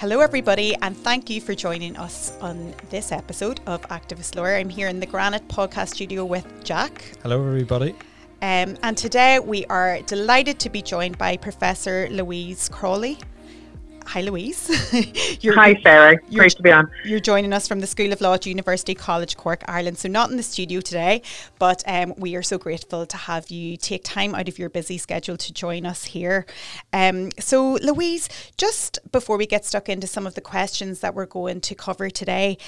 Hello, everybody, and thank you for joining us on this episode of Activist Lawyer. I'm here in the Granite podcast studio with Jack. Hello, everybody. Um, and today we are delighted to be joined by Professor Louise Crowley. Hi, Louise. Hi, Sarah. Great to be on. You're joining us from the School of Law at University College Cork, Ireland. So, not in the studio today, but um, we are so grateful to have you take time out of your busy schedule to join us here. Um, so, Louise, just before we get stuck into some of the questions that we're going to cover today,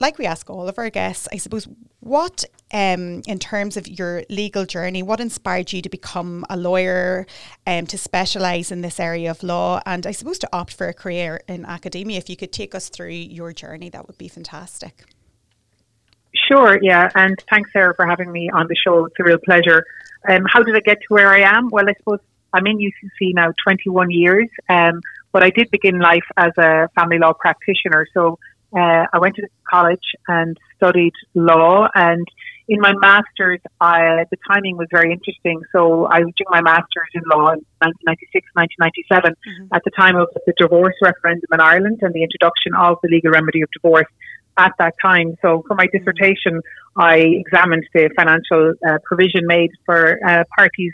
like we ask all of our guests, I suppose, what, um, in terms of your legal journey, what inspired you to become a lawyer, um, to specialise in this area of law, and I suppose to opt for a career in academia? If you could take us through your journey, that would be fantastic. Sure, yeah, and thanks, Sarah, for having me on the show. It's a real pleasure. Um, how did I get to where I am? Well, I suppose I'm in UCC now 21 years, um, but I did begin life as a family law practitioner. So uh, I went to college and studied law. And in my master's, I, the timing was very interesting. So I was doing my master's in law in 1996, 1997, mm-hmm. at the time of the divorce referendum in Ireland and the introduction of the legal remedy of divorce at that time. So for my dissertation, I examined the financial uh, provision made for uh, parties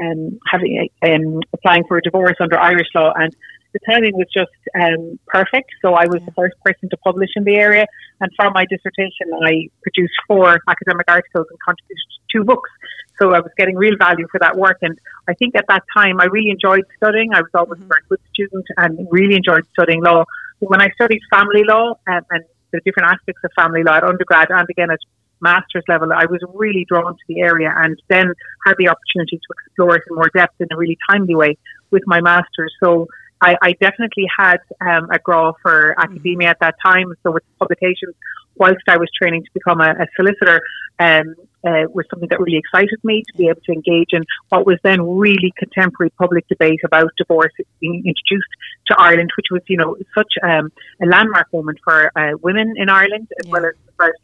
um, having um, applying for a divorce under Irish law and the timing was just um, perfect. So I was the first person to publish in the area. And for my dissertation, I produced four academic articles and contributed two books. So I was getting real value for that work. And I think at that time, I really enjoyed studying. I was always mm-hmm. a very good student and really enjoyed studying law. But when I studied family law um, and the different aspects of family law at undergrad and again at master's level, I was really drawn to the area and then had the opportunity to explore it in more depth in a really timely way with my master's. So I, I definitely had um, a grow for academia at that time. So with publications, whilst I was training to become a, a solicitor, um, uh, was something that really excited me to be able to engage in what was then really contemporary public debate about divorce being introduced to Ireland, which was, you know, such um, a landmark moment for uh, women in Ireland as yeah. well as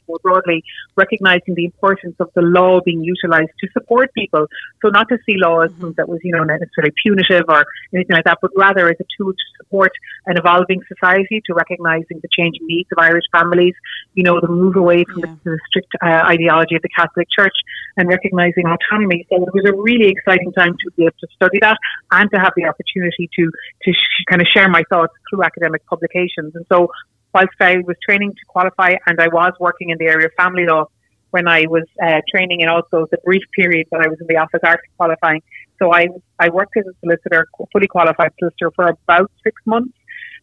more broadly, recognising the importance of the law being utilised to support people. So not to see law as mm-hmm. something that was, you know, necessarily punitive or anything like that, but rather as a tool to support an evolving society, to recognising the changing needs of Irish families, you know, the move away from yeah. the, the, strict uh, ideology of the Catholic Church and recognising autonomy. So it was a really exciting time to be able to study that and to have the opportunity to to sh- kind of share my thoughts through academic publications. And so whilst I was training to qualify and I was working in the area of family law when I was uh, training and also the brief period that I was in the office after qualifying. So I, I worked as a solicitor, fully qualified solicitor for about six months.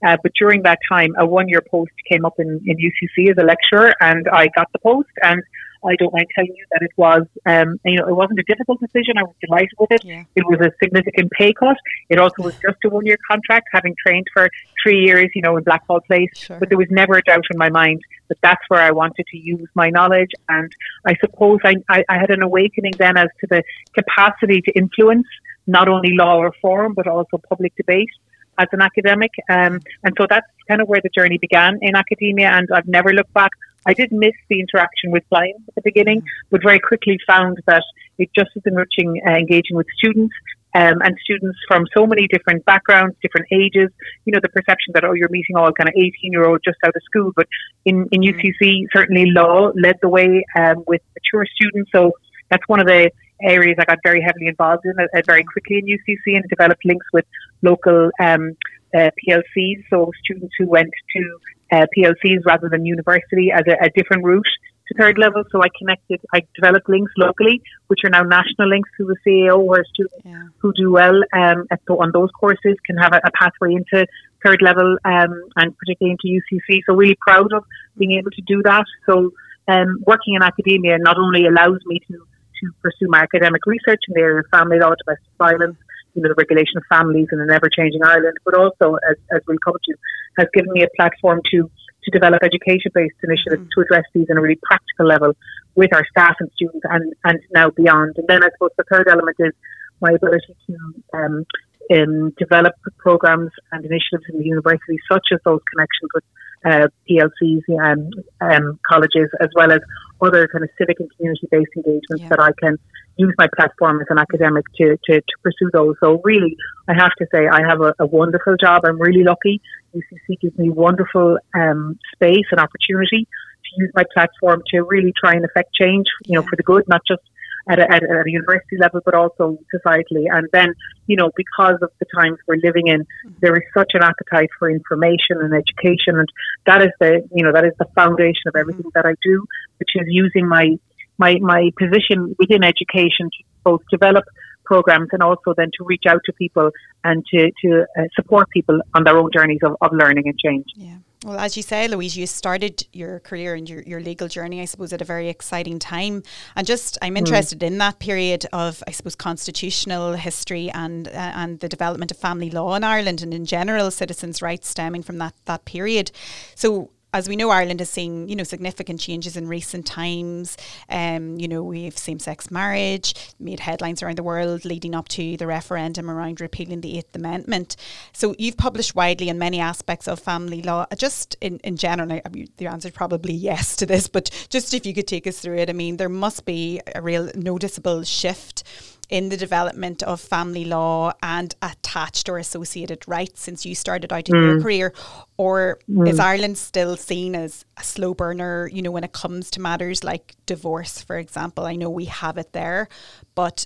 Uh, but during that time, a one year post came up in, in UCC as a lecturer and I got the post and I don't mind telling you that it was, um, you know, it wasn't a difficult decision. I was delighted with it. Yeah. It was a significant pay cut. It also was just a one year contract, having trained for three years, you know, in Blackhall Place. Sure. But there was never a doubt in my mind that that's where I wanted to use my knowledge. And I suppose I, I, I had an awakening then as to the capacity to influence not only law reform, but also public debate as an academic. Um, and so that's kind of where the journey began in academia. And I've never looked back. I did miss the interaction with clients at the beginning, but very quickly found that it just is enriching uh, engaging with students um, and students from so many different backgrounds, different ages. You know, the perception that, oh, you're meeting all kind of 18 year olds just out of school. But in, in mm-hmm. UCC, certainly law led the way um, with mature students. So that's one of the areas I got very heavily involved in uh, very quickly in UCC and developed links with local um, uh, PLCs. So students who went to uh, PLCs rather than university as a, a, different route to third level. So I connected, I developed links locally, which are now national links to the CAO, where students yeah. who do well um, on those courses can have a, a pathway into third level um, and particularly into UCC. So really proud of being able to do that. So um, working in academia not only allows me to to pursue my academic research in the area of family law, domestic violence, you know, the regulation of families in an ever-changing Ireland, but also, as, as we'll come to, has given me a platform to to develop education-based initiatives mm-hmm. to address these on a really practical level with our staff and students and, and now beyond. And then I suppose the third element is my ability to um, um, develop programs and initiatives in the university, such as those connections with uh, PLCs, um, um, colleges, as well as other kind of civic and community based engagements yeah. that I can use my platform as an academic to, to, to, pursue those. So really, I have to say I have a, a wonderful job. I'm really lucky. UCC gives me wonderful um, space and opportunity to use my platform to really try and affect change, you know, for the good, not just at a, at a, university level, but also societally. And then, you know, because of the times we're living in, mm-hmm. there is such an appetite for information and education, and that is the, you know, that is the foundation of everything mm-hmm. that I do, which is using my my my position within education to both develop programs and also then to reach out to people and to to uh, support people on their own journeys of, of learning and change. Yeah. Well, as you say, Louise, you started your career and your, your legal journey, I suppose, at a very exciting time. And just, I'm hmm. interested mm. in that period of, I suppose, constitutional history and uh, and the development of family law in Ireland and in general citizens' rights stemming from that that period. So, as we know, Ireland has seen, you know, significant changes in recent times. Um, you know, we've same-sex marriage made headlines around the world leading up to the referendum around repealing the Eighth Amendment. So you've published widely on many aspects of family law. Just in, in general, I mean, the answer is probably yes to this, but just if you could take us through it, I mean, there must be a real noticeable shift in the development of family law and attached or associated rights since you started out in mm. your career? Or mm. is Ireland still seen as a slow burner, you know, when it comes to matters like divorce, for example? I know we have it there, but,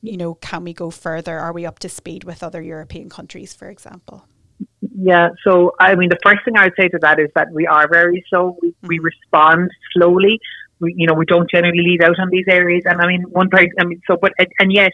you know, can we go further? Are we up to speed with other European countries, for example? Yeah, so I mean, the first thing I would say to that is that we are very slow. We, mm-hmm. we respond slowly we, you know, we don't generally lead out on these areas. And I mean, one part, I mean, so, but, and yet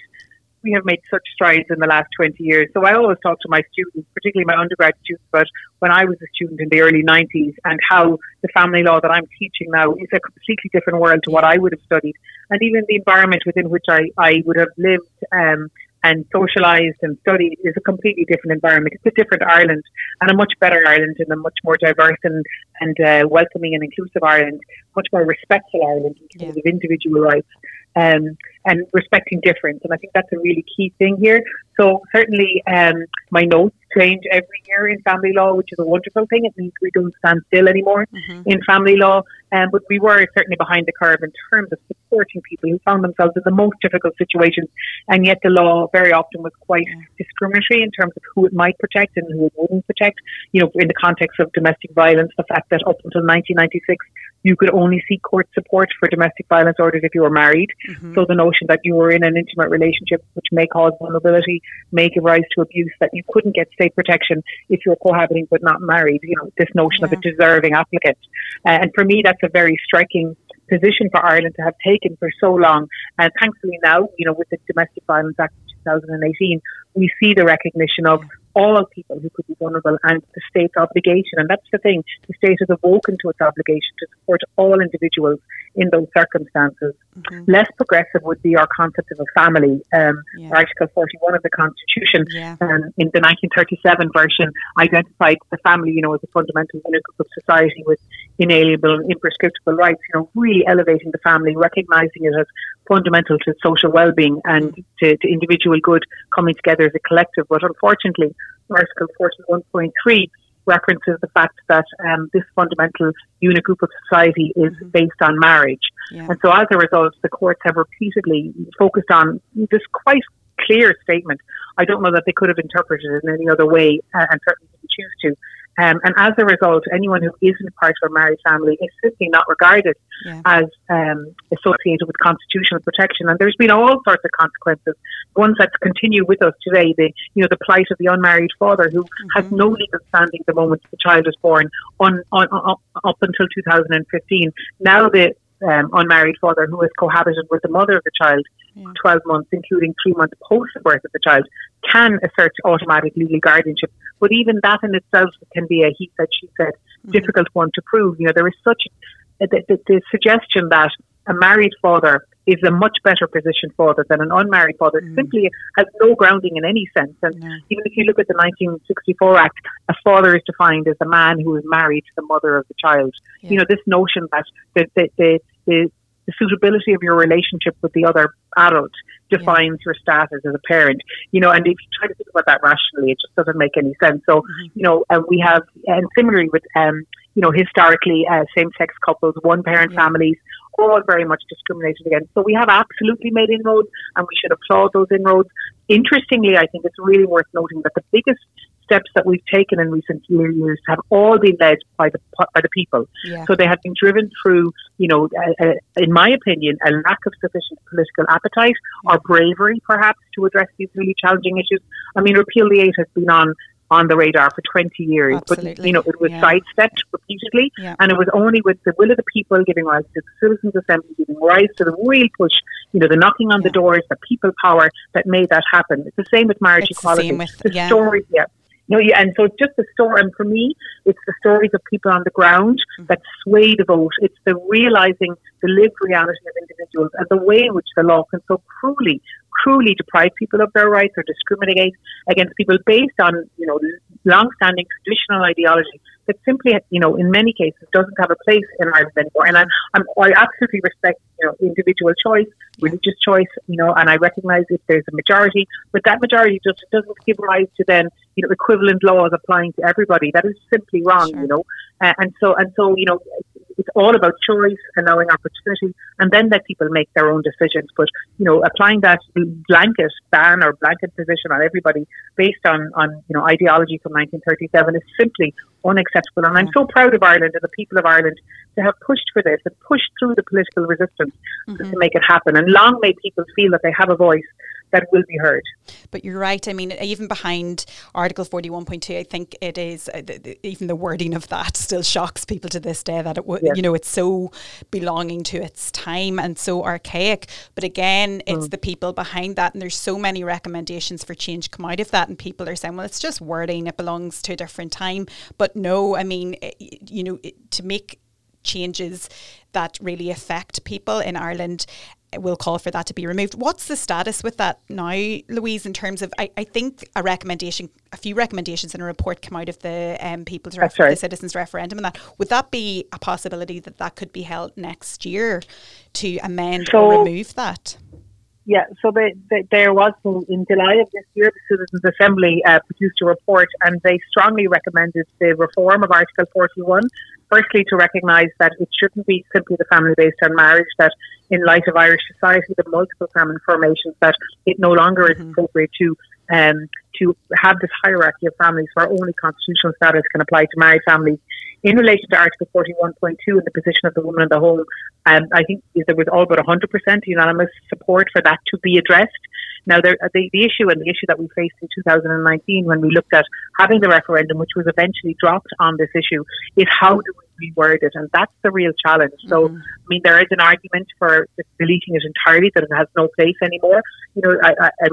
we have made such strides in the last 20 years. So I always talk to my students, particularly my undergrad students, about when I was a student in the early 90s and how the family law that I'm teaching now is a completely different world to what I would have studied. And even the environment within which I, I would have lived, um, and socialised and studied is a completely different environment. It's a different Ireland and a much better Ireland and a much more diverse and, and uh, welcoming and inclusive Ireland, much more respectful Ireland in terms yeah. of individual rights um, and respecting difference. And I think that's a really key thing here. So certainly um, my notes change every year in family law, which is a wonderful thing. It means we don't stand still anymore mm-hmm. in family law. Um, but we were certainly behind the curve in terms of supporting people who found themselves in the most difficult situations. And yet the law very often was quite discriminatory in terms of who it might protect and who it wouldn't protect. You know, in the context of domestic violence, the fact that up until 1996, you could only seek court support for domestic violence orders if you were married. Mm-hmm. So the notion that you were in an intimate relationship, which may cause vulnerability, may give rise to abuse, that you couldn't get state protection if you were cohabiting but not married. You know, this notion yeah. of a deserving applicant. Uh, and for me, that's a very striking position for Ireland to have taken for so long. And thankfully now, you know, with the Domestic Violence Act 2018, we see the recognition of all people who could be vulnerable and the state's obligation. And that's the thing, the state has awoken to its obligation to support all individuals in those circumstances. Mm-hmm. Less progressive would be our concept of a family. Um, yeah. Article 41 of the Constitution yeah. um, in the 1937 version identified the family, you know, as a fundamental unit of society with inalienable and imprescriptible rights, you know, really elevating the family, recognizing it as fundamental to social well-being and mm-hmm. to, to individual good coming together as a collective. But unfortunately, Article 41.3 references the fact that um, this fundamental unit group of society is mm-hmm. based on marriage. Yeah. And so as a result, the courts have repeatedly focused on this quite clear statement. I don't know that they could have interpreted it in any other way, uh, and certainly didn't choose to, um, and as a result, anyone who isn't part of a married family is simply not regarded yeah. as um, associated with constitutional protection. And there's been all sorts of consequences. Ones that continue with us today, the you know the plight of the unmarried father who mm-hmm. has no legal standing the moment the child is born, on, on, on up until 2015. Now the um, unmarried father who has cohabited with the mother of the child yeah. 12 months, including three months post the birth of the child, can assert automatic legal guardianship. But even that in itself can be a he said, she said, mm-hmm. difficult one to prove. You know, there is such a, the, the, the suggestion that a married father is a much better position father than an unmarried father mm. simply has no grounding in any sense. And yeah. even if you look at the 1964 Act, a father is defined as a man who is married to the mother of the child. Yeah. You know, this notion that the, the, the, the, the suitability of your relationship with the other adult defines yeah. your status as a parent. You know, and if you try to think about that rationally, it just doesn't make any sense. So, mm-hmm. you know, uh, we have, and similarly with um, you know, historically uh, same-sex couples, one-parent yeah. families, all very much discriminated against. So we have absolutely made inroads, and we should applaud those inroads. Interestingly, I think it's really worth noting that the biggest steps that we've taken in recent years have all been led by the by the people. Yeah. So they have been driven through, you know, uh, in my opinion, a lack of sufficient political appetite or bravery, perhaps, to address these really challenging issues. I mean, repeal the eight has been on on the radar for 20 years. Absolutely. But, you know, it was yeah. sidestepped repeatedly. Yeah. And it was only with the will of the people giving rise to the Citizens Assembly, giving rise to the real push, you know, the knocking on yeah. the doors, the people power that made that happen. It's the same with marriage it's equality. The, with, the story, yeah. No, yeah, and so it's just the story. And for me, it's the stories of people on the ground mm-hmm. that sway the vote. It's the realizing the lived reality of individuals and the way in which the law can so cruelly, cruelly deprive people of their rights or discriminate against people based on, you know, long-standing traditional ideology that simply, you know, in many cases doesn't have a place in Ireland anymore. And I'm, I'm, I absolutely respect, you know, individual choice, religious choice, you know, and I recognise if there's a majority, but that majority just doesn't give rise to then, you know, equivalent laws applying to everybody. That is simply wrong, sure. you know. Uh, and so, and so, you know, it's all about choice, allowing opportunity, and then let people make their own decisions. But you know, applying that blanket ban or blanket position on everybody based on on you know ideology from 1937 is simply unacceptable. And I'm so proud of Ireland and the people of Ireland to have pushed for this and pushed through the political resistance mm-hmm. to make it happen. And long may people feel that they have a voice that will be heard. But you're right. I mean, even behind Article 41.2, I think it is, uh, the, the, even the wording of that still shocks people to this day that it would, yes. you know, it's so belonging to its time and so archaic. But again, it's mm. the people behind that. And there's so many recommendations for change come out of that. And people are saying, well, it's just wording, it belongs to a different time. But no, I mean, it, you know, it, to make changes that really affect people in Ireland will call for that to be removed. What's the status with that now, Louise, in terms of, I, I think a recommendation, a few recommendations in a report come out of the um, People's ref- right. the Citizens Referendum and that. Would that be a possibility that that could be held next year to amend so, or remove that? Yeah, so they, they, there was in July of this year, the Citizens Assembly uh, produced a report and they strongly recommended the reform of Article 41 firstly to recognise that it shouldn't be simply the family based on marriage, that in light of Irish society, the multiple family formations, that it no longer is mm-hmm. appropriate to um, to have this hierarchy of families where only constitutional status can apply to married families. In relation to Article 41.2 and the position of the woman in the home, um, I think there was all but 100% unanimous support for that to be addressed. Now, there, the, the issue and the issue that we faced in 2019 when we looked at having the referendum, which was eventually dropped on this issue, is how do we reword it? And that's the real challenge. So, mm-hmm. I mean, there is an argument for deleting it entirely, that it has no place anymore. You know, I, I,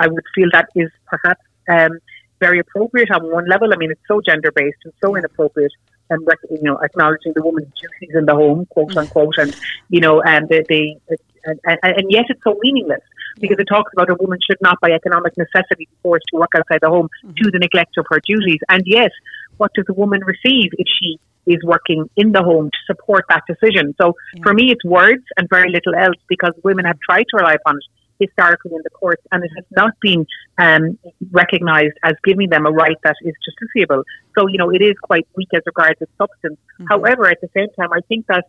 I would feel that is perhaps um, very appropriate on one level. I mean, it's so gender based and so inappropriate and you know acknowledging the woman's duties in the home, quote mm. unquote, and you know, and the, the and, and, and yet it's so meaningless because it talks about a woman should not, by economic necessity, be forced to work outside the home mm-hmm. to the neglect of her duties. And yet, what does a woman receive if she is working in the home to support that decision? So yeah. for me, it's words and very little else because women have tried to rely upon it historically in the courts, and it has not been um, recognised as giving them a right that is justiciable. So, you know, it is quite weak as regards its substance. Mm-hmm. However, at the same time, I think that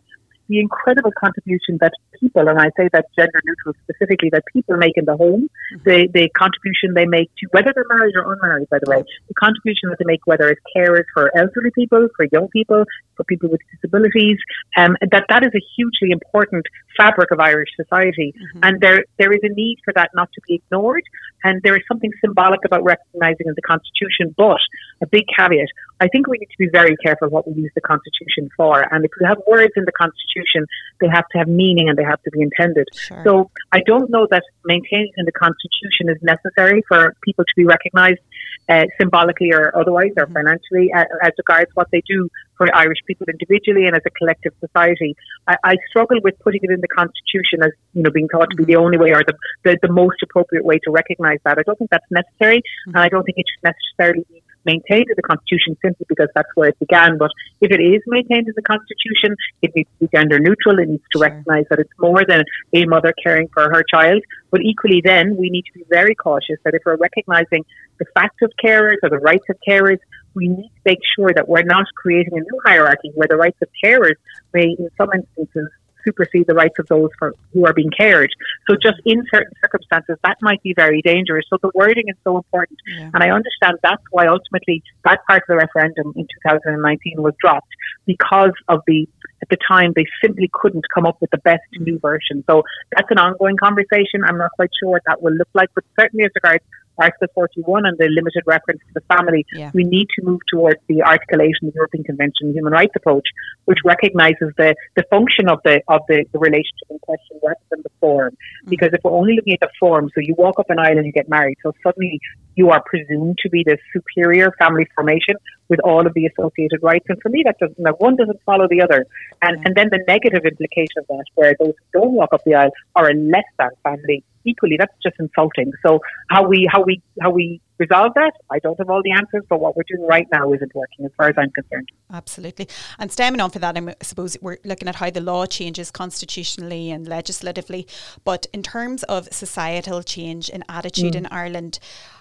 the incredible contribution that people, and I say that gender neutral specifically, that people make in the home, mm-hmm. the, the contribution they make to whether they're married or unmarried, by the way, the contribution that they make, whether it's carers for elderly people, for young people, for people with disabilities, um, that that is a hugely important fabric of Irish society. Mm-hmm. And there there is a need for that not to be ignored. And there is something symbolic about recognising in the Constitution, but a big caveat. I think we need to be very careful what we use the Constitution for. And if we have words in the Constitution, they have to have meaning and they have to be intended. Sure. So I don't know that maintaining in the Constitution is necessary for people to be recognised uh, symbolically or otherwise or mm-hmm. financially uh, as regards what they do for Irish people individually and as a collective society. I, I, struggle with putting it in the Constitution as you know being thought to be the only way or the, the, the most appropriate way to recognise that. I don't think that's necessary, and I don't think it should necessarily be maintained in the Constitution simply because that's where it began. But if it is maintained in the Constitution, it needs to be gender neutral. It needs to sure. recognise that it's more than a mother caring for her child. But equally, then we need to be very cautious that if we're recognising the fact of carers or the rights of carers, we need to make sure that we're not creating a new hierarchy where the rights of carers may, in some instances, supersede the rights of those for, who are being cared. So just in certain circumstances, that might be very dangerous. So the wording is so important. Yeah. And I understand that's why ultimately that part of the referendum in 2019 was dropped because of the, at the time, they simply couldn't come up with the best new version. So that's an ongoing conversation. I'm not quite sure what that will look like, but certainly as regards Article 41 and the limited reference to the family, yeah. we need to move towards the Article 8 of the European Convention Human Rights approach, which recognises the, the function of the of the, the relationship in question rather than the form. Mm-hmm. Because if we're only looking at the form, so you walk up an aisle and you get married, so suddenly you are presumed to be the superior family formation with all of the associated rights. And for me, that doesn't, one doesn't follow the other. And, and then the negative implication of that, where those who don't walk up the aisle are a less than family equally, that's just insulting. So how we, how we, how we resolve that, I don't have all the answers, but what we're doing right now isn't working as far as I'm concerned. Absolutely. And stemming on for that, I suppose we're looking at how the law changes constitutionally and legislatively, but in terms of societal change in attitude mm. in Ireland,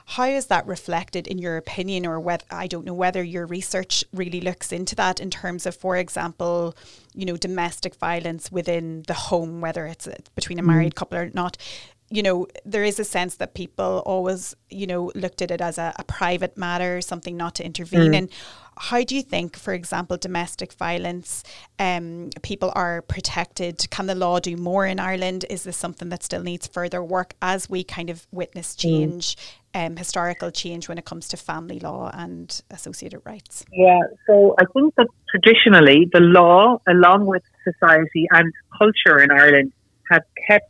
how is that reflected in your opinion, or whether I don't know whether your research really looks into that in terms of, for example, you know, domestic violence within the home, whether it's between a mm. married mm. couple or not you know, there is a sense that people always, you know, looked at it as a, a private matter, something not to intervene mm. in. How do you think, for example, domestic violence, um, people are protected? Can the law do more in Ireland? Is this something that still needs further work as we kind of witness mm. change, mm. um, historical change when it comes to family law and associated rights? Yeah, so I think that traditionally the law, along with society and culture in Ireland, have kept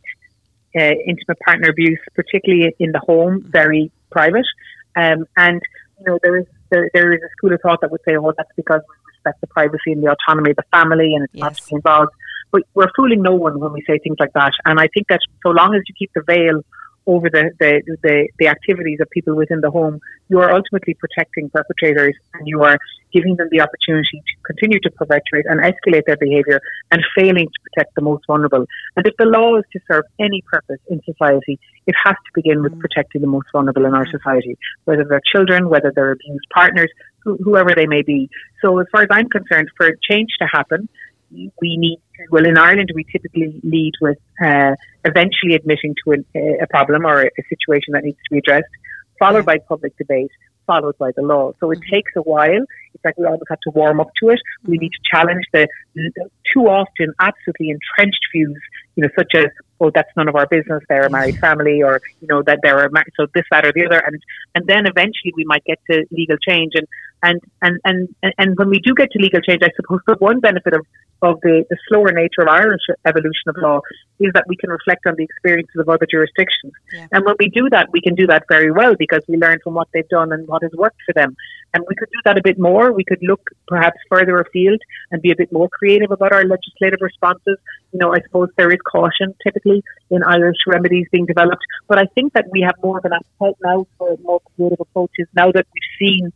uh, intimate partner abuse, particularly in the home, very private. Um, and you know there is there, there is a school of thought that would say, "Oh, that's because we respect the privacy and the autonomy of the family, and it's yes. not to be involved." But we're fooling no one when we say things like that. And I think that so long as you keep the veil over the, the, the, the, activities of people within the home, you are ultimately protecting perpetrators and you are giving them the opportunity to continue to perpetrate and escalate their behaviour and failing to protect the most vulnerable. And if the law is to serve any purpose in society, it has to begin with mm. protecting the most vulnerable in our society, whether they're children, whether they're abused partners, whoever they may be. So as far as I'm concerned, for change to happen, we need well in Ireland we typically lead with uh, eventually admitting to a, a problem or a, a, situation that needs to be addressed, followed by public debate, followed by the law. So it mm-hmm. takes a while. It's like we almost have to warm up to it. We need to challenge the, the too often absolutely entrenched views, you know, such as oh that's none of our business. They're a married family, or you know that they're a mar- so this that or the other, and and then eventually we might get to legal change and and and and and when we do get to legal change, I suppose the one benefit of of the, the slower nature of Irish evolution of law is that we can reflect on the experiences of other jurisdictions. Yeah. And when we do that, we can do that very well because we learn from what they've done and what has worked for them. And we could do that a bit more. We could look perhaps further afield and be a bit more creative about our legislative responses. You know, I suppose there is caution typically in Irish remedies being developed, but I think that we have more of an appetite now for more creative approaches now that we've seen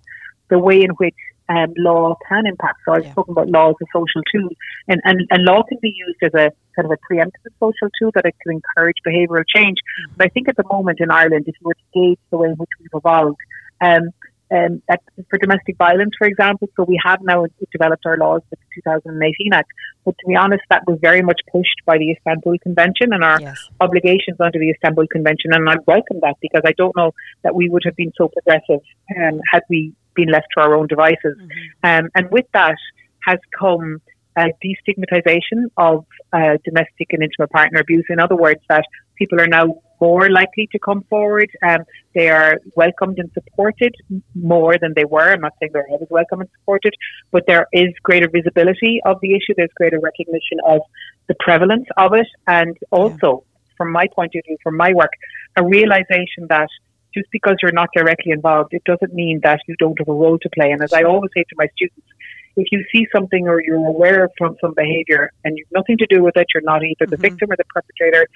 the way in which um, law can impact. So I was yeah. talking about law as a social tool, and, and, and law can be used as a kind of a preemptive social tool that it can encourage behavioural change. Mm-hmm. But I think at the moment in Ireland, if you were to gauge the way in which we've evolved, um, um, for domestic violence, for example. So we have now developed our laws with the 2018 Act. But to be honest, that was very much pushed by the Istanbul Convention and our yes. obligations under the Istanbul Convention. And I welcome that because I don't know that we would have been so progressive um, had we been left to our own devices. Mm-hmm. Um, and with that has come a destigmatization of uh, domestic and intimate partner abuse. In other words, that people are now more likely to come forward. Um, they are welcomed and supported more than they were. I'm not saying they're always welcome and supported, but there is greater visibility of the issue. There's greater recognition of the prevalence of it, and also, yeah. from my point of view, from my work, a realization that just because you're not directly involved, it doesn't mean that you don't have a role to play. And as I always say to my students, if you see something or you're aware of from some behavior and you've nothing to do with it, you're not either the mm-hmm. victim or the perpetrator,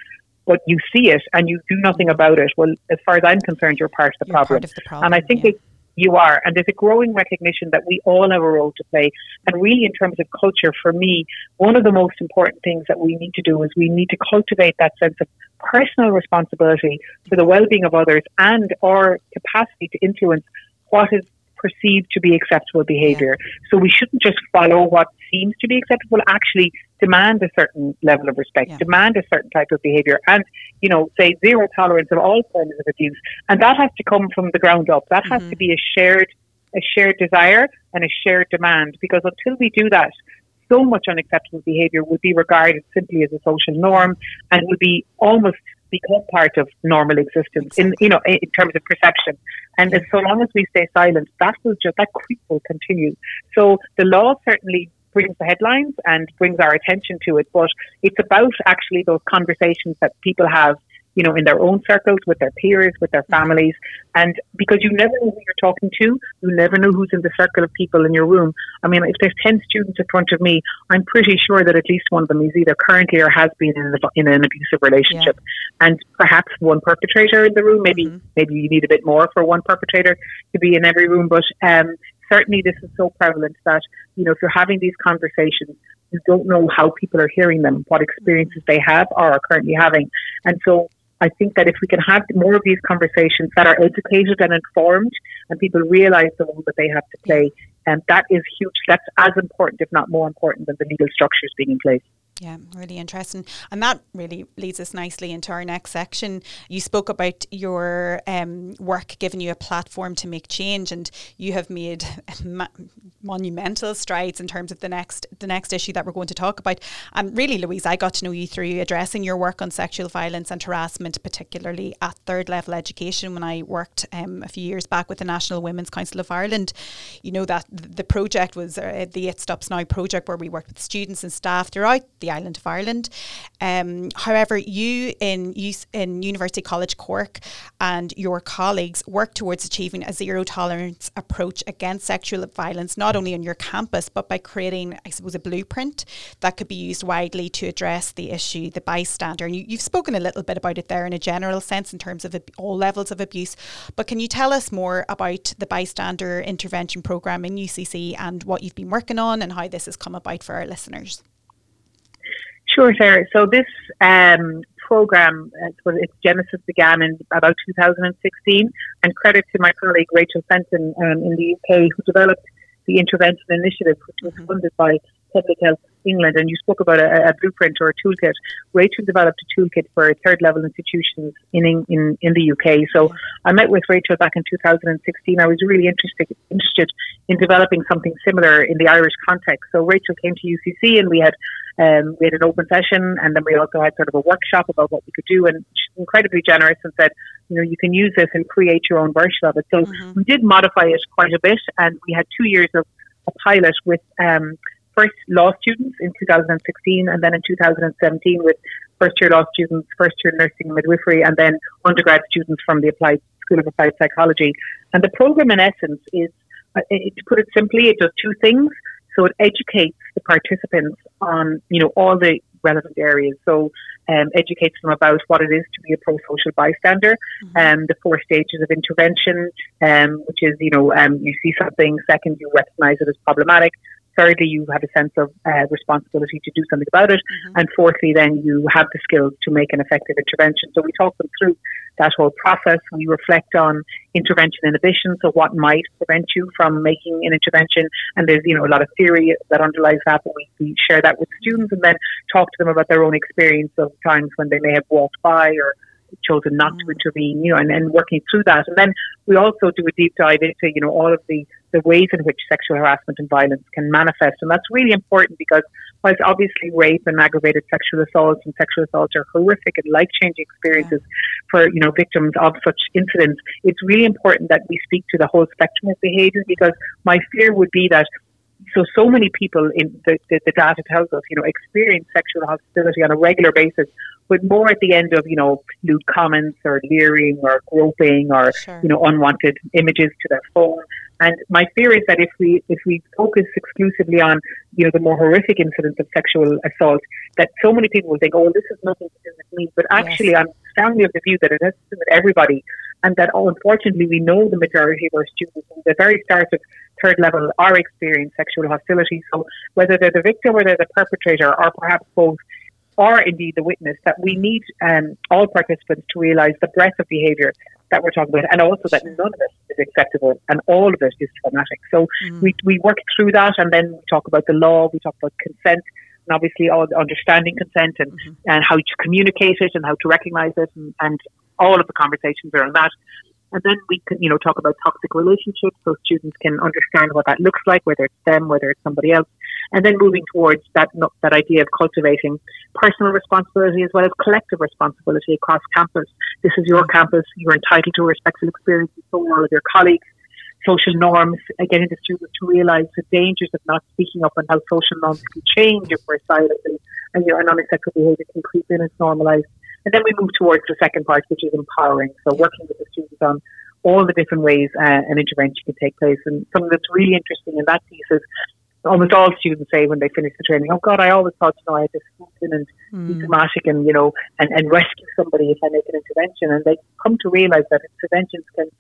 but you see it and you do nothing about it, well, as far as I'm concerned, you're part of the, problem. Of the problem. And I think yeah. it, you are. And there's a growing recognition that we all have a role to play. And really, in terms of culture, for me, one of the most important things that we need to do is we need to cultivate that sense of personal responsibility for the well-being of others and our capacity to influence what is perceived to be acceptable behavior. Yeah. So we shouldn't just follow what seems to be acceptable, actually demand a certain level of respect, yeah. demand a certain type of behavior, and, you know, say zero tolerance of all forms of abuse. And that has to come from the ground up. That mm-hmm. has to be a shared a shared desire and a shared demand because until we do that, so much unacceptable behavior would be regarded simply as a social norm and would be almost become part of normal existence in you know in terms of perception. And yeah. so long as we stay silent, that will just that creep will continue. So the law certainly brings the headlines and brings our attention to it, but it's about actually those conversations that people have you know, in their own circles, with their peers, with their families. And because you never know who you're talking to, you never know who's in the circle of people in your room. I mean, if there's 10 students in front of me, I'm pretty sure that at least one of them is either currently or has been in, in an abusive relationship. Yeah. And perhaps one perpetrator in the room, maybe, mm-hmm. maybe you need a bit more for one perpetrator to be in every room. But um, certainly this is so prevalent that, you know, if you're having these conversations, you don't know how people are hearing them, what experiences they have or are currently having. And so I think that if we can have more of these conversations that are educated and informed and people realize the role that they have to play, and um, that is huge. That's as important, if not more important, than the legal structures being in place. Yeah, really interesting. And that really leads us nicely into our next section. You spoke about your um, work giving you a platform to make change, and you have made ma- monumental strides in terms of the next the next issue that we're going to talk about. And really, Louise, I got to know you through addressing your work on sexual violence and harassment, particularly at third level education. When I worked um, a few years back with the National Women's Council of Ireland, you know that the project was uh, the It Stops Now project, where we worked with students and staff throughout the island of Ireland. Um, however, you in in University College Cork and your colleagues work towards achieving a zero tolerance approach against sexual violence, not only on your campus but by creating, I suppose, a blueprint that could be used widely to address the issue, the bystander. And you, have spoken a little bit about it there in a general sense in terms of all levels of abuse. But can you tell us more about the bystander intervention program in UCC and what you've been working on and how this has come about for our listeners? Sure, Sarah. So this um, program, uh, its genesis began in about 2016, and credit to my colleague Rachel Fenton um, in the UK who developed the intervention initiative, which was mm-hmm. funded by Public Health England. And you spoke about a, a, blueprint or a toolkit. Rachel developed a toolkit for third level institutions in, in in the UK. So I met with Rachel back in 2016. I was really interested interested in developing something similar in the Irish context. So Rachel came to UCC and we had um, we had an open session and then we also had sort of a workshop about what we could do. And she's incredibly generous and said, you know, you can use this and create your own version of it. So mm-hmm. we did modify it quite a bit and we had two years of a pilot with um, first law students in 2016 and then in 2017 with first year law students, first year nursing and midwifery, and then undergrad students from the Applied School of Applied Psychology. And the program, in essence, is uh, to put it simply, it does two things. So it educates the participants on, you know, all the relevant areas. So um, educates them about what it is to be a pro-social bystander, and mm-hmm. um, the four stages of intervention, um, which is, you know, um, you see something, second, you recognize it as problematic, thirdly, you have a sense of uh, responsibility to do something about it, mm-hmm. and fourthly, then you have the skills to make an effective intervention. So we talk them through that whole process. We reflect on intervention inhibition, so what might prevent you from making an intervention, and there's you know a lot of theory that underlies that, but we, we share that with students and then talk to them about their own experience of times when they may have walked by or chosen not to mm. intervene, you know, and, and working through that. And then we also do a deep dive into, you know, all of the, the ways in which sexual harassment and violence can manifest. And that's really important because whilst obviously rape and aggravated sexual assaults and sexual assaults are horrific and life changing experiences yeah. for, you know, victims of such incidents, it's really important that we speak to the whole spectrum of behavior because my fear would be that so so many people in the, the, the, data tells us, you know, experience sexual hostility on a regular basis, but more at the end of, you know, lewd comments or leering or groping or, sure. you know, unwanted images to their phone. And my fear is that if we if we focus exclusively on, you know, the more horrific incidents of sexual assault, that so many people will think, oh, well, this is nothing to do with me. But actually, yes. I'm strongly of the view that it has to do with everybody and that oh, unfortunately we know the majority of our students from the very start of third level are experiencing sexual hostility. So whether they're the victim or they're the perpetrator or perhaps both, or indeed the witness, that we need um, all participants to realise the breadth of behaviour that we're talking about, and also that none of it is acceptable and all of it is traumatic. So mm. we, we work through that, and then we talk about the law, we talk about consent, and obviously all understanding consent and, mm-hmm. and how to communicate it and how to recognise it, and, and all of the conversations around that. And then we can, you know, talk about toxic relationships so students can understand what that looks like, whether it's them, whether it's somebody else. And then moving towards that, that idea of cultivating personal responsibility as well as collective responsibility across campus. This is your campus. You're entitled to a respectful experience so all of your colleagues. Social norms, getting the students to realise the dangers of not speaking up and how social norms can change if we're silent and, and, you know, unacceptable behaviour can creep in and normalised. And then we move towards the second part, which is empowering. So working with the students on all the different ways uh, an intervention can take place. And something that's really interesting in that piece is almost all students say when they finish the training, "Oh God, I always thought you know I had to swoop in and mm. be dramatic and you know and, and rescue somebody if I make an intervention." And they come to realise that interventions can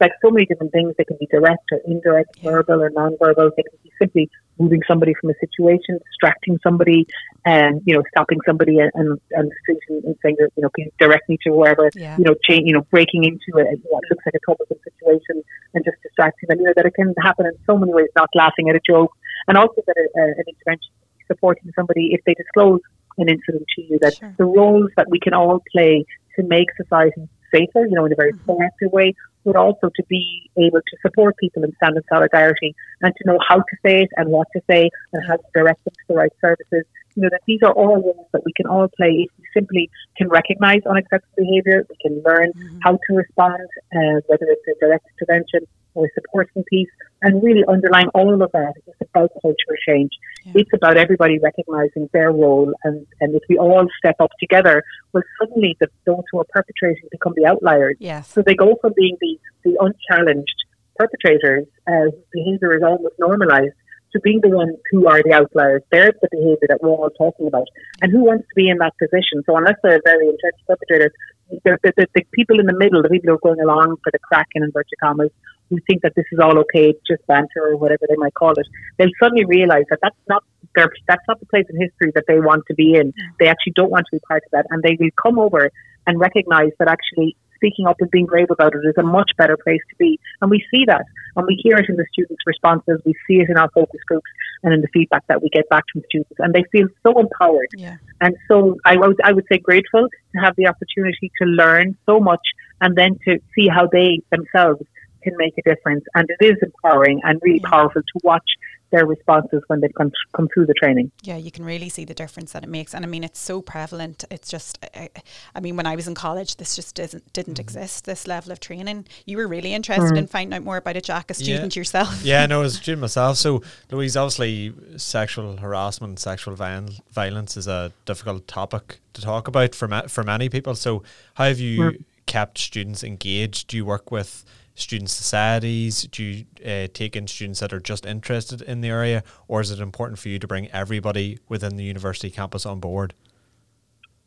like so many different things. They can be direct or indirect, verbal or non-verbal. They can be simply moving somebody from a situation, distracting somebody, and you know, stopping somebody and and, and, and saying that you know, can you direct me to wherever, yeah. you know, change, you know, breaking into a, what looks like a troublesome situation and just distracting them. You know, that it can happen in so many ways. Not laughing at a joke, and also that a, a, an intervention supporting somebody if they disclose an incident to you. That sure. the roles that we can all play to make society safer, you know, in a very mm-hmm. proactive way, but also to be able to support people and stand in solidarity and to know how to say it and what to say and how to direct them to the right services. You know, that these are all roles that we can all play if we simply can recognise unacceptable behaviour, we can learn mm-hmm. how to respond, uh, whether it's a direct intervention or supporting piece. And really underlying all of that is about cultural change. Yeah. It's about everybody recognising their role. And, and if we all step up together, well, suddenly the, those who are perpetrating become the outliers. Yes. So they go from being the, the unchallenged perpetrators, uh, whose behaviour is almost normalised, to being the ones who are the outliers. They're the behaviour that we're all talking about. And who wants to be in that position? So unless they're very entrenched perpetrators, the, the, the, the, people in the middle, the people who are going along for the crack in inverted commas, who think that this is all okay, just banter or whatever they might call it, they'll suddenly realise that that's not their, that's not the place in history that they want to be in. They actually don't want to be part of that, and they will come over and recognise that actually speaking up and being brave about it is a much better place to be. And we see that, and we hear it in the students' responses. We see it in our focus groups and in the feedback that we get back from students, and they feel so empowered. Yeah. And so I would I would say grateful to have the opportunity to learn so much, and then to see how they themselves can make a difference. And it is empowering and really yeah. powerful to watch their responses when they come, come through the training. Yeah, you can really see the difference that it makes. And I mean, it's so prevalent. It's just, I, I mean, when I was in college, this just doesn't, didn't mm. exist, this level of training. You were really interested mm. in finding out more about it, Jack, a student yeah. yourself. Yeah, no, as a student myself. So, Louise, obviously, sexual harassment, sexual violence is a difficult topic to talk about for, ma- for many people. So, how have you mm. kept students engaged? Do you work with student societies? Do you uh, take in students that are just interested in the area, or is it important for you to bring everybody within the university campus on board?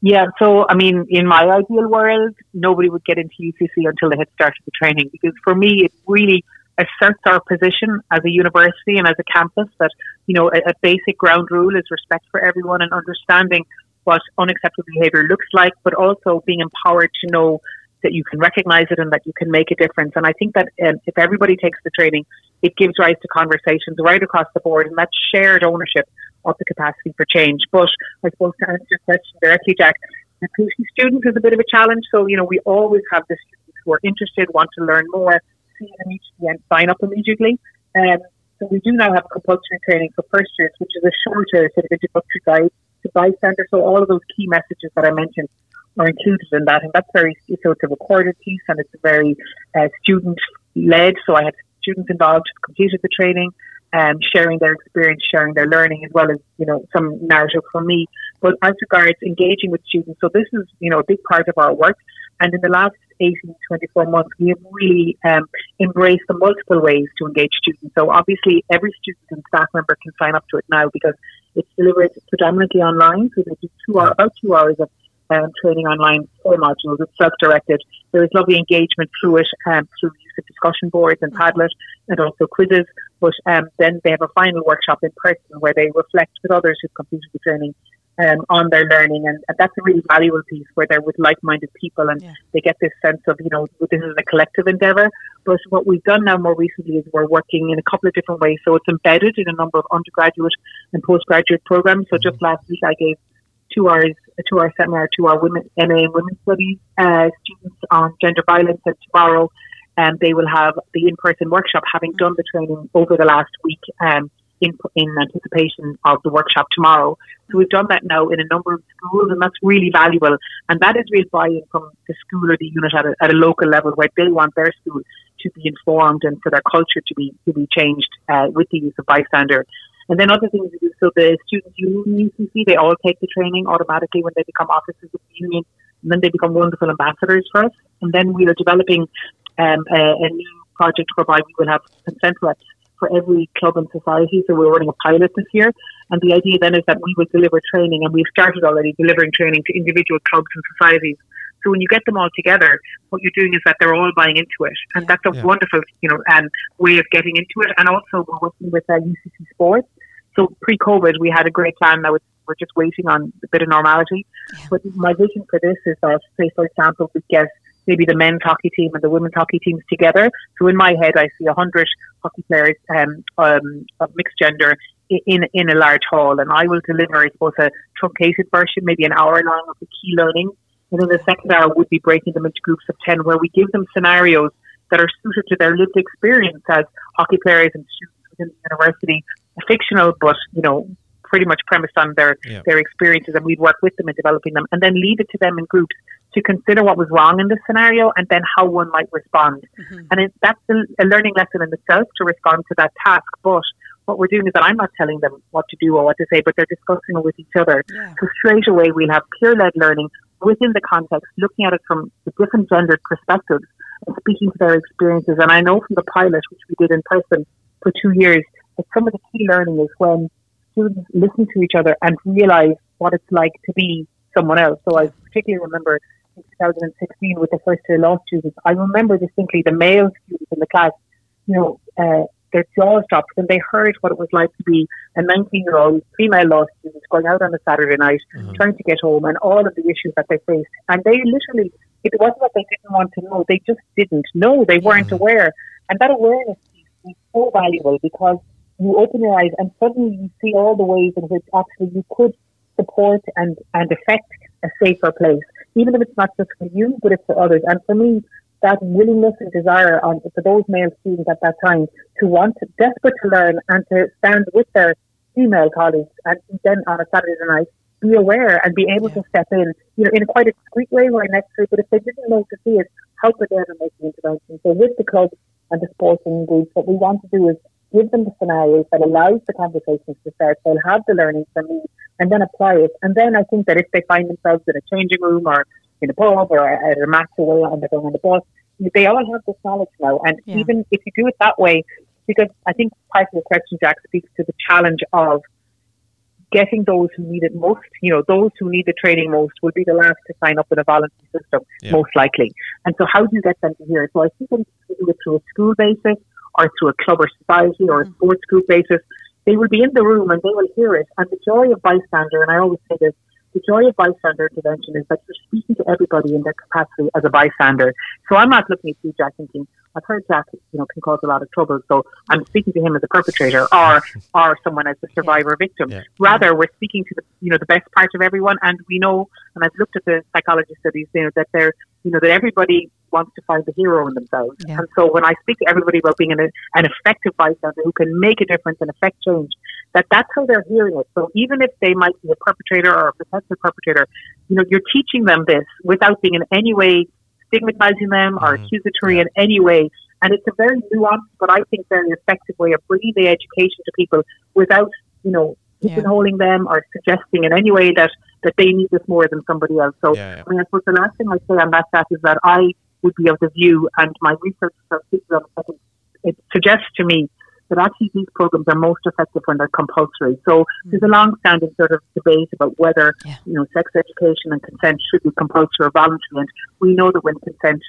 Yeah, so I mean, in my ideal world, nobody would get into UCC until they had started the training because for me, it really asserts our position as a university and as a campus that, you know, a, a basic ground rule is respect for everyone and understanding what unacceptable behavior looks like, but also being empowered to know that you can recognize it and that you can make a difference. And I think that um, if everybody takes the training, it gives rise to conversations right across the board, and that shared ownership of the capacity for change. But I suppose to answer your question directly, Jack, recruiting students is a bit of a challenge. So, you know, we always have the students who are interested, want to learn more, see them each and sign up immediately. Um, so we do now have compulsory training for first years, which is a shorter sort of introductory guide to bystander. So all of those key messages that I mentioned are included in that, and that's very so it's a recorded piece and it's very uh, student led. So I had students involved who completed the training, um, sharing their experience, sharing their learning, as well as you know some narrative from me. But as regards engaging with students, so this is you know a big part of our work. And in the last 18 to 24 months, we have really um, embraced the multiple ways to engage students. So obviously, every student and staff member can sign up to it now because it's delivered predominantly online. So they do two hours, about two hours of um, training online modules. It's self-directed. There is lovely engagement through it, um, through use of discussion boards and Padlet, and also quizzes. But um, then they have a final workshop in person where they reflect with others who've completed the training um, on their learning, and, and, that's a really valuable piece where they're with like-minded people, and yeah. they get this sense of you know this is a collective endeavor. But what we've done now more recently is we're working in a couple of different ways. So it's embedded in a number of undergraduate and postgraduate programs. So just last week I gave two hours a our seminar to our women MA in Women's Studies uh, students on gender violence, and tomorrow um, they will have the in person workshop, having done the training over the last week. Um, in, in anticipation of the workshop tomorrow. So we've done that now in a number of schools, and that's really valuable. And that is real buy-in from the school or the unit at a, at a local level, where they want their school to be informed and for their culture to be to be changed uh, with the use of bystander. And then other things we do. So the students union UCC, they all take the training automatically when they become officers of the union, and then they become wonderful ambassadors for us. And then we are developing um, a, a new project whereby we will have consent reps for every club and society. So we're running a pilot this year. And the idea then is that we will deliver training, and we've started already delivering training to individual clubs and societies. So when you get them all together, what you're doing is that they're all buying into it, and yeah. that's a yeah. wonderful, you know, um, way of getting into it. And also we're working with uh, UCC Sports. So pre-COVID, we had a great plan. Now we're just waiting on a bit of normality. Yeah. But my vision for this is that, say, for example, we get maybe the men's hockey team and the women's hockey teams together. So in my head, I see a hundred hockey players um, um, of mixed gender in in a large hall, and I will deliver, I suppose, a truncated version, maybe an hour long of the key learning. And then the second hour would be breaking them into groups of ten, where we give them scenarios that are suited to their lived experience as hockey players and students within the university. Fictional, but you know, pretty much premised on their yeah. their experiences, and we'd work with them in developing them, and then leave it to them in groups to consider what was wrong in the scenario and then how one might respond. Mm-hmm. And it, that's a, a, learning lesson in itself to respond to that task. But what we're doing is that I'm not telling them what to do or what to say, but they're discussing it with each other. Yeah. So straight away we'll have peer-led learning within the context, looking at it from the different gendered perspectives and speaking to their experiences. And I know from the pilot, which we did in person for two years, that some of the key learning is when students listen to each other and realize what it's like to be someone else. So I particularly remember in 2016 with the first year law students, I remember distinctly the male students in the class, you know, uh, their jaws dropped when they heard what it was like to be a 19 year old female law student going out on a Saturday night, mm-hmm. trying to get home, and all of the issues that they faced. And they literally, it wasn't that they didn't want to know, they just didn't know, they weren't mm-hmm. aware. And that awareness is so valuable because you open your eyes and suddenly you see all the ways in which actually you could support and, and affect a safer place even if it's not just for you, but it's for others. And for me, that willingness and desire on for those male students at that time to want, desperate to learn and to stand with their female colleagues and then on a Saturday night be aware and be able yeah. to step in, you know, in a quite a discreet way right next to it. But if they didn't know to see it, how could they ever make the intervention? So with the club and the sporting groups, what we want to do is give them the scenarios that allows the conversations to start. They'll have the learning from me and then apply it. And then I think that if they find themselves in a changing room or in a pub or at a match away and they're going on the bus, they all have this knowledge now. And yeah. even if you do it that way, because I think part of the question, Jack, speaks to the challenge of getting those who need it most, you know, those who need the training most will be the last to sign up in a voluntary system, yeah. most likely. And so how do you get them to hear it? So I think you do it through a school basis or through a club or society or a mm-hmm. sports group basis they will be in the room and they will hear it. And the joy of bystander, and I always say this, the joy of bystander intervention is that you're speaking to everybody in their capacity as a bystander. So I'm not looking at you, Jack, thinking, I've heard Jack, you know, can cause a lot of trouble, so I'm speaking to him as a perpetrator or or someone as a survivor yeah. victim. Yeah. Rather, we're speaking to the you know the best part of everyone, and we know, and I've looked at the psychology studies, you know, that they're you know that everybody wants to find the hero in themselves. Yeah. And so when I speak to everybody about being an, an effective bystander who can make a difference and affect change, that that's how they're hearing it. So even if they might be a perpetrator or a potential perpetrator, you know, you're teaching them this without being in any way stigmatizing them or mm-hmm. accusatory in any way. And it's a very nuanced, but I think very effective way of bringing the education to people without, you know, pigeonholing yeah. them or suggesting in any way that, that they need this more than somebody else. So, yeah, yeah. I mean, I suppose the last thing I say on that, that is that I would be of the view, and my research it suggests to me that actually these programs are most effective when they're compulsory. So mm-hmm. there's a long-standing sort of debate about whether yeah. you know sex education and consent should be compulsory or voluntary. And we know that when consent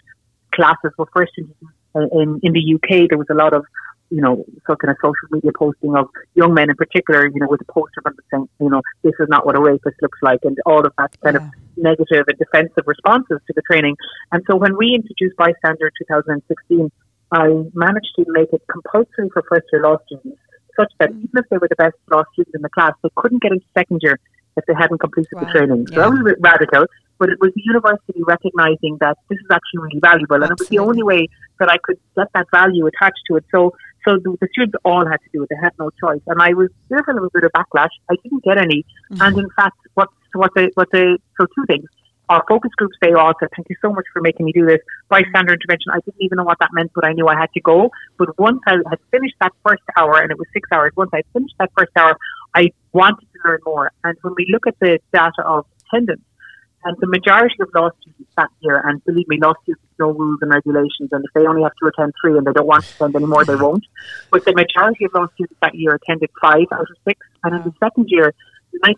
classes were first introduced in, in the UK, there was a lot of you know, so kind of social media posting of young men in particular, you know, with a poster from the saying, you know, this is not what a rapist looks like, and all of that kind yeah. of negative and defensive responses to the training. And so when we introduced Bystander 2016, I managed to make it compulsory for first year law students, such that even if they were the best law students in the class, they couldn't get into second year if they hadn't completed wow. the training. So yeah. that was a bit radical, but it was the university recognizing that this is actually really valuable, and Absolutely. it was the only way that I could get that value attached to it. So so the, the, students all had to do it; they had no choice. And I was of a bit of backlash. I didn't get any, mm-hmm. and in fact, what what the what the so two things. Our focus groups they all said, "Thank you so much for making me do this." Bystander intervention. I didn't even know what that meant, but I knew I had to go. But once I had finished that first hour, and it was six hours. Once I finished that first hour, I wanted to learn more. And when we look at the data of attendance, and the majority of law students that year, and believe me, law students know rules and regulations, and if they only have to attend three and they don't want to attend anymore, they won't. But the majority of law students that year attended five out of six, and in the second year, 94%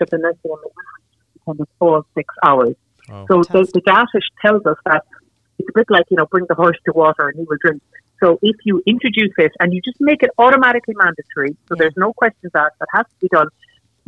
of the nursing and midwifery attended all six hours. Oh, so the, the data tells us that it's a bit like, you know, bring the horse to water and he will drink. So if you introduce this and you just make it automatically mandatory, so yeah. there's no questions asked, that has to be done,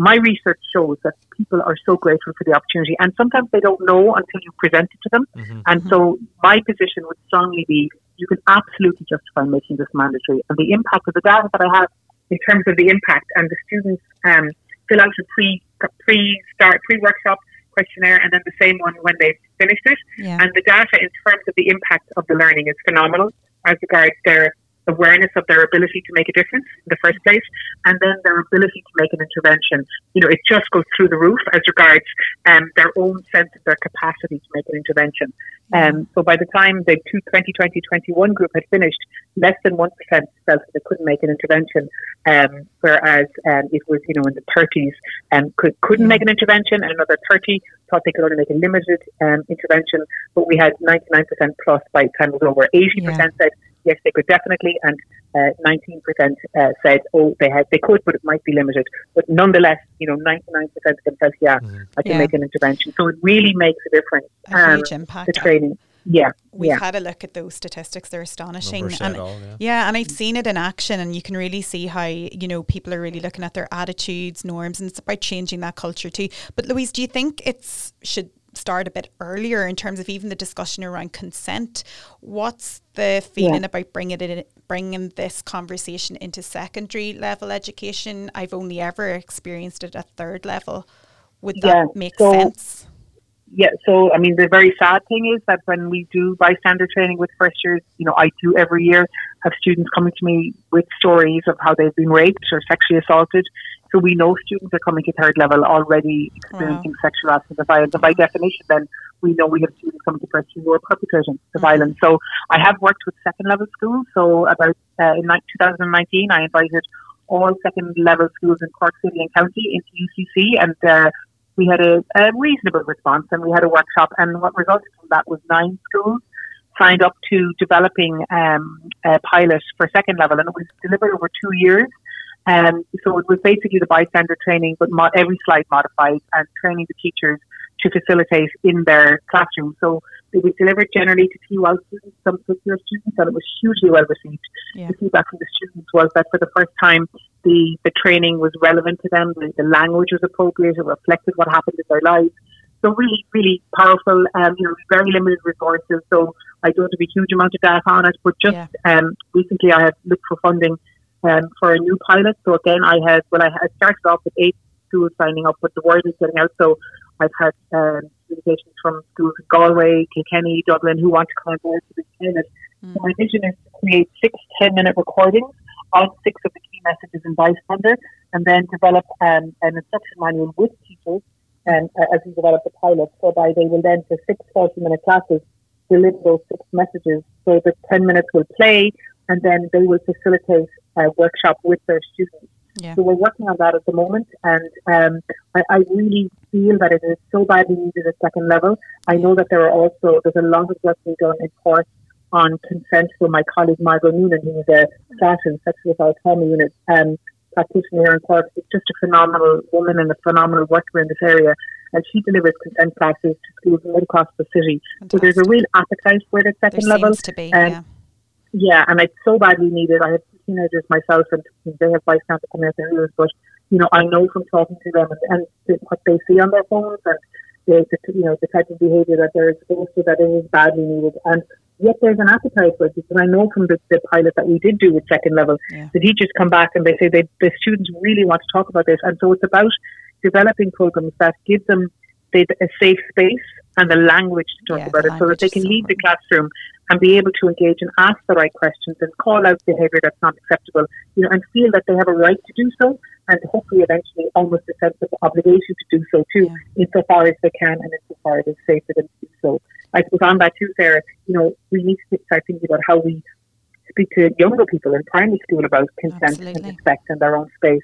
my research shows that people are so grateful for the opportunity, and sometimes they don't know until you present it to them. Mm-hmm. And so, my position would strongly be you can absolutely justify making this mandatory. And the impact of the data that I have in terms of the impact, and the students um, fill out a pre pre start pre workshop questionnaire, and then the same one when they've finished it. Yeah. And the data in terms of the impact of the learning is phenomenal as regards their awareness of their ability to make a difference in the first place, and then their ability to make an intervention. You know, it just goes through the roof as regards um, their own sense of their capacity to make an intervention. Um, so by the time the 2020-21 group had finished, less than 1% felt that they couldn't make an intervention, um, whereas um, it was, you know, in the 30s and could, couldn't make an intervention, and another 30 thought they could only make a limited um, intervention, but we had 99% plus by the time it was over. 80% yeah. said yes, they could definitely, and uh, 19% uh, said, oh, they had, they could, but it might be limited. But nonetheless, you know, 99% of them said, yeah, mm. I can yeah. make an intervention. So it really makes a difference. A huge impact. The training. Yeah, we've yeah. had a look at those statistics; they're astonishing. And all, yeah. yeah. and I've seen it in action, and you can really see how you know people are really looking at their attitudes, norms, and it's about changing that culture too. But Louise, do you think it's should start a bit earlier in terms of even the discussion around consent. What's the feeling yeah. about bringing it in, bringing this conversation into secondary level education? I've only ever experienced it at third level. Would that yeah, make so, sense? Yeah, so I mean, the very sad thing is that when we do bystander training with first years, you know, I do every year have students coming to me with stories of how they've been raped or sexually assaulted so we know students are coming to third level already experiencing wow. sexual assault and violence. And by definition, then we know we have students coming to first year who are perpetrating the mm-hmm. violence. So I have worked with second level schools. So about uh, in 2019, I invited all second level schools in Cork City and County into UCC, and uh, we had a, a, reasonable response. And we had a workshop, and what resulted from that was nine schools signed up to developing um, a pilot for second level, and it was delivered over two years. Um, so it was basically the bystander training, but mo- every slide modified and training the teachers to facilitate in their classroom. So it was delivered generally to TUL students, some particular students, and it was hugely well received. Yeah. The feedback from the students was that for the first time, the, the training was relevant to them, the, the language was appropriate, it reflected what happened in their lives. So really, really powerful. Um, you know, very limited resources. So I don't have a huge amount of data on it, but just yeah. um, recently I have looked for funding um, for a new pilot. So again, I had well, I had started off with eight schools signing up, but the word is getting out. So I've had um, communications from schools in Galway, Kilkenny, Dublin, who want to come on board to this pilot. Mm. So my vision is to create six 10-minute recordings of six of the key messages in Bystander, and then develop um, an instruction manual with teachers and um, as we develop the pilot, whereby they will then, for six 40-minute classes, deliver those six messages. So the 10 minutes will play, and then they will facilitate a workshop with their students. Yeah. So we're working on that at the moment, and um, I, I, really feel that it is so badly needed at second level. I know that there are also there's a lot of work being done in Cork on consent. So my colleague Margot Noonan, who is a staff in sexual assault trauma unit um, practitioner here in Cork, is just a phenomenal woman and a phenomenal worker in this area. And she delivers consent classes to schools right across the city. Fantastic. So there's a real appetite for it at second there level. to be, um, yeah yeah, and it's so badly needed. I have teenagers myself, and they have consent coming out their ears, but you know, I know from talking to them and, and what they see on their phones and the, the, you know the type of behaviour that they're exposed to that it is badly needed. And yet there's an appetite for it because I know from the, the pilot that we did do with second level, yeah. the teachers come back and they say they, the students really want to talk about this. And so it's about developing programs that give them a safe space and the language to talk yeah, about it so that they can leave the classroom and be able to engage and ask the right questions and call out behaviour that's not acceptable, you know, and feel that they have a right to do so and hopefully eventually almost a sense of obligation to do so too, insofar as they can and insofar as it's safe for them to do so. I suppose on that too, Sarah, you know, we need to start thinking about how we speak to younger people in primary school about consent Absolutely. and respect in their own space.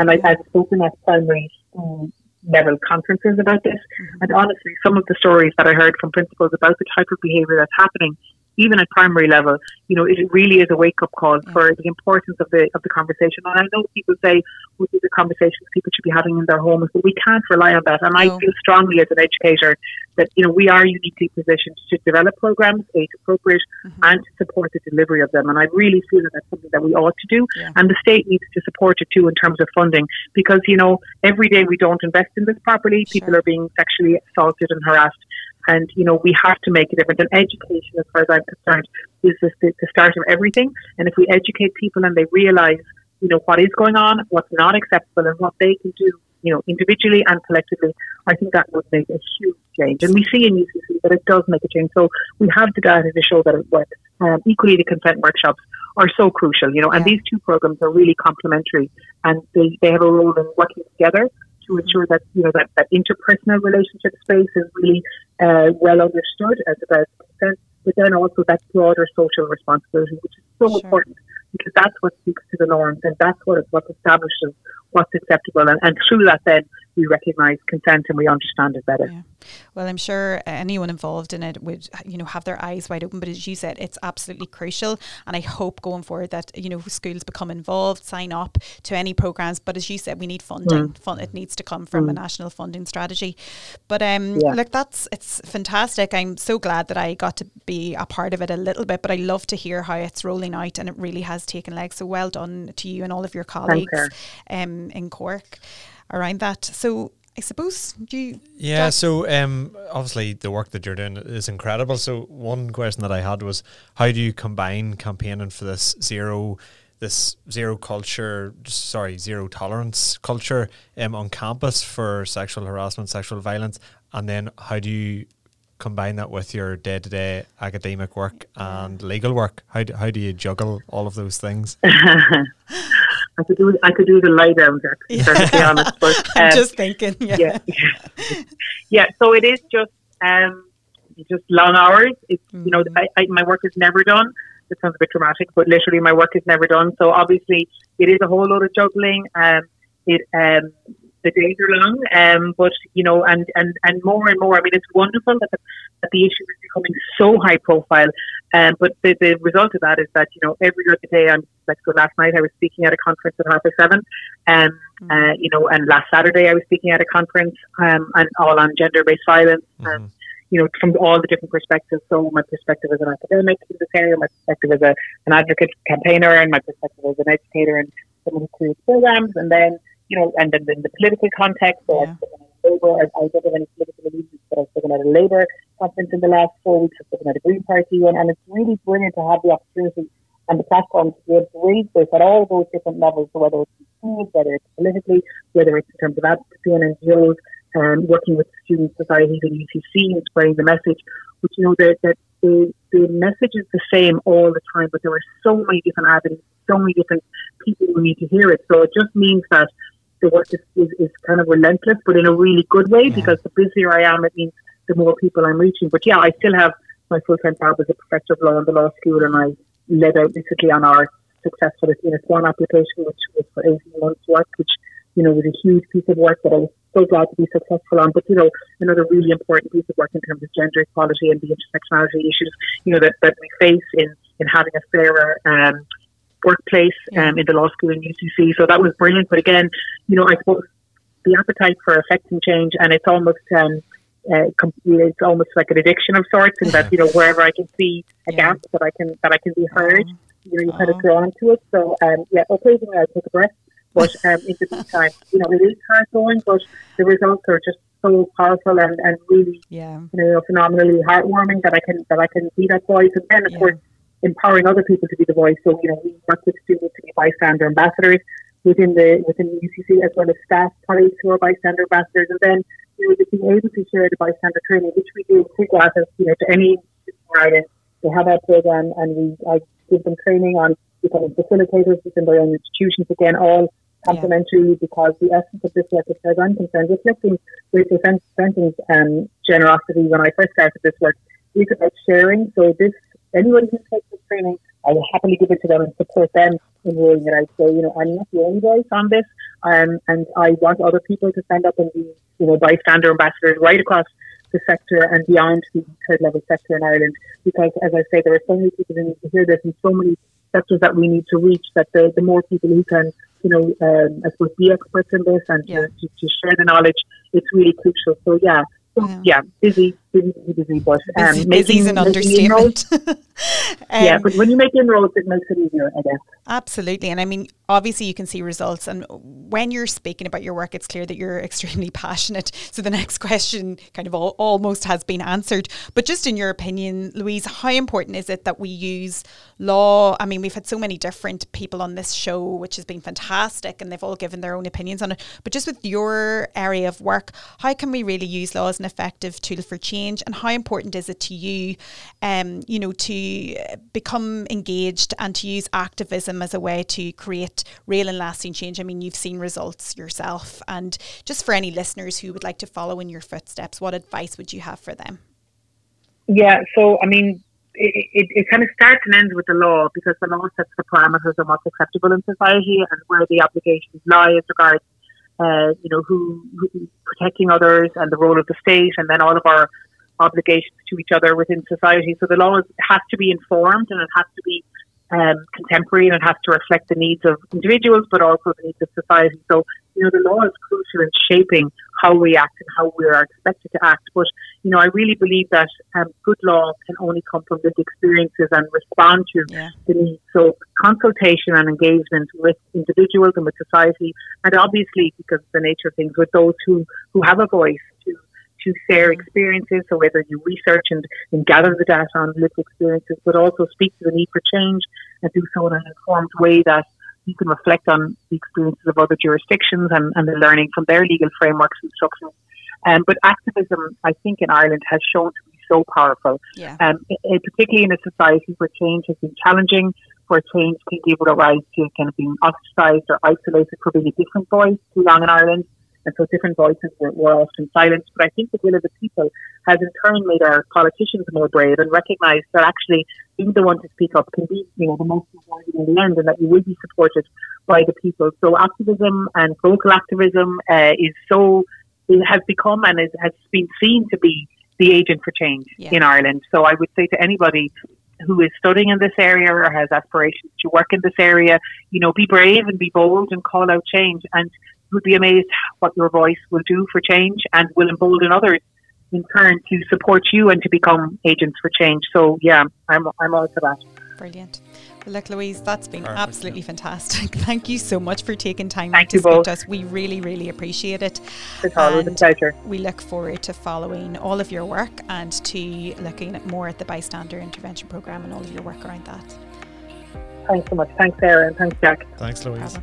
And I, I've spoken at primary school level conferences about this. Mm-hmm. And honestly, some of the stories that I heard from principals about the type of behaviour that's happening even at primary level, you know, it really is a wake up call yeah. for the importance of the of the conversation. And I know people say well, are conversations people should be having in their homes, but we can't rely on that. And no. I feel strongly as an educator that you know we are uniquely positioned to develop programs, age appropriate, mm-hmm. and to support the delivery of them. And I really feel that that's something that we ought to do, yeah. and the state needs to support it too in terms of funding, because you know every day we don't invest in this properly, sure. people are being sexually assaulted and harassed. And, you know, we have to make a difference. And education, as far as I'm concerned, is the, the start of everything. And if we educate people and they realize, you know, what is going on, what's not acceptable, and what they can do, you know, individually and collectively, I think that would make a huge change. And we see in UCC that it does make a change. So we have the data to show that it works. Um, equally, the consent workshops are so crucial, you know, and yeah. these two programs are really complementary and they, they have a role in working together to ensure that you know that, that interpersonal relationship space is really uh, well understood as about consent, but then also that broader social responsibility, which is so sure. important because that's what speaks to the norms and that's what what establishes what's acceptable. And, and through that, then we recognise consent and we understand it better. Yeah. Well, I'm sure anyone involved in it would, you know, have their eyes wide open. But as you said, it's absolutely crucial, and I hope going forward that you know schools become involved, sign up to any programs. But as you said, we need funding. Mm. Fund, it needs to come from mm. a national funding strategy. But um, yeah. look, that's it's fantastic. I'm so glad that I got to be a part of it a little bit. But I love to hear how it's rolling out, and it really has taken legs. So well done to you and all of your colleagues um, in Cork around that. So I suppose do you Yeah, so um obviously the work that you're doing is incredible. So one question that I had was how do you combine campaigning for this zero this zero culture sorry, zero tolerance culture um on campus for sexual harassment, sexual violence and then how do you combine that with your day to day academic work and legal work? How do, how do you juggle all of those things? I could do I could do the lie down there. To be honest, but um, I'm just thinking. Yeah. yeah, yeah. So it is just um, just long hours. It's mm. you know mm. I, I, my work is never done. It sounds a bit dramatic, but literally my work is never done. So obviously it is a whole lot of juggling. Um, it um, the days are long, um, but you know, and, and, and more and more. I mean, it's wonderful that the, that the issue is becoming so high profile. Um, but the, the result of that is that you know every other day I'm like so. Last night I was speaking at a conference at half past seven, um, mm-hmm. uh, you know, and last Saturday I was speaking at a conference, um, and all on gender based violence. Mm-hmm. you know, from all the different perspectives. So my perspective as an academic in this area, my perspective as a, an advocate campaigner, and my perspective as an educator and someone who creates programs, and then you know, and then in the political context, so yeah. I've spoken at Labour, I, I don't have any political allegiance, but I've spoken at a Labour conference in the last four weeks, I've spoken at a Green Party one, and it's really brilliant to have the opportunity and the platform to be able to raise this at all those different levels, so whether it's in schools, whether it's politically, whether it's in terms of advocacy and NGOs, um, working with student societies and UCC and spreading the message, which, you know, that, that the, the message is the same all the time, but there are so many different avenues, so many different people who need to hear it. So it just means that the work is, is, is kind of relentless, but in a really good way, yeah. because the busier I am, it means the more people I'm reaching. But yeah, I still have my full time job as a professor of law in the law school, and I led out basically on our successful Athena Swan application, which was for 18 months' work, which you know was a huge piece of work that I was so glad to be successful on. But you know, another really important piece of work in terms of gender equality and the intersectionality issues, you know, that, that we face in in having a fairer um, workplace um, in the law school in UCC. So that was brilliant. But again, you know, I suppose the appetite for affecting change, and it's almost um, uh, it's almost like an addiction of sorts, and that you know wherever I can see a Yeah. gap that I can that I can be heard, Oh. you know, you kind Oh. of drawn to it. So um, yeah, occasionally I take a breath, but um, in the meantime, you know, it is hard going, but the results are just so powerful and, and really Yeah. you know phenomenally heartwarming that I can that I can be that voice, and then of Yeah. course empowering other people to be the voice. So you know, we work with students to be bystander ambassadors within the within the UCC as well as staff colleagues who are bystander ambassadors, and then you know, just being able to share the bystander training, which we do free classes, you know, to any student They have our program, and we I give them training on becoming facilitators within their own institutions. Again, all complementary because the essence of this work, as far as I'm concerned, reflecting Rachel Fenton's um, generosity when I first started this work, is about sharing. So this anyone who takes this training, I will happily give it to them and support them in rolling it out. So, you know, I'm not the only voice on this, um, and I want other people to stand up and be, you know, bystander ambassadors right across the sector and beyond the third level sector in Ireland. Because, as I say, there are so many people who need to hear this and so many sectors that we need to reach that the, the more people who can, you know, um, I suppose be experts in this and Yeah. to, to, to share the knowledge, it's really crucial. So, yeah. So, Yeah. yeah, busy, busy, busy, but um, Busy, busy's an understatement. yeah, Um, but when you make inroads, it makes it easier, I guess. Absolutely. And I mean, obviously, you can see results. And when you're speaking about your work, it's clear that you're extremely passionate. So the next question kind of al- almost has been answered. But just in your opinion, Louise, how important is it that we use law? I mean, we've had so many different people on this show, which has been fantastic, and they've all given their own opinions on it. But just with your area of work, how can we really use law as an effective tool for change? And how important is it to you, um, you know, to become engaged and to use activism as a way to create real and lasting change? I mean, you've seen results yourself. And just for any listeners who would like to follow in your footsteps, what advice would you have for them? Yeah, so I mean, it, it, it kind of starts and ends with the law because the law sets the parameters of what's acceptable in society and where the obligations lie as regards, uh, you know, who, who protecting others and the role of the state, and then all of our obligations to each other within society. So the law is, has to be informed and it has to be um, contemporary and it has to reflect the needs of individuals, but also the needs of society. So you know, the law is crucial in shaping how we act and how we are expected to act. But you know, I really believe that um, good law can only come from lived experiences and respond to Yeah. the needs. So consultation and engagement with individuals and with society, and obviously because of the nature of things, with those who who have a voice to to share experiences. So whether you research and, and gather the data on lived experiences, but also speak to the need for change and do so in an informed way that you can reflect on the experiences of other jurisdictions and, and the learning from their legal frameworks and structures. Um, but activism, I think, in Ireland has shown to be so powerful, Yeah. um, i- i- particularly in a society where change has been challenging, where change can give rise to kind of being ostracised or isolated for being a different voice too long in Ireland. And so different voices were, were often silenced. But I think the will of the people has in turn made our politicians more brave and recognised that actually being the one to speak up can be, you know, the most rewarding in the end and that you will be supported by the people. So activism and vocal activism uh, is so, it has become and is, has been seen to be the agent for change Yeah. in Ireland. So I would say to anybody who is studying in this area or has aspirations to work in this area, you know, be brave and be bold and call out change. And you would be amazed what your voice will do for change and will embolden others in turn to support you and to become agents for change. So yeah, I'm I'm all for that. Brilliant. Well, look, Louise, that's been Perfect, absolutely fantastic. Thank you so much for taking time Thank to you speak both. to us. We really, really appreciate it. It's always a pleasure. We look forward to following all of your work and to looking at more at the bystander intervention program and all of your work around that. Thanks so much. Thanks Sarah and thanks Jack. Thanks, Louise. Bravo.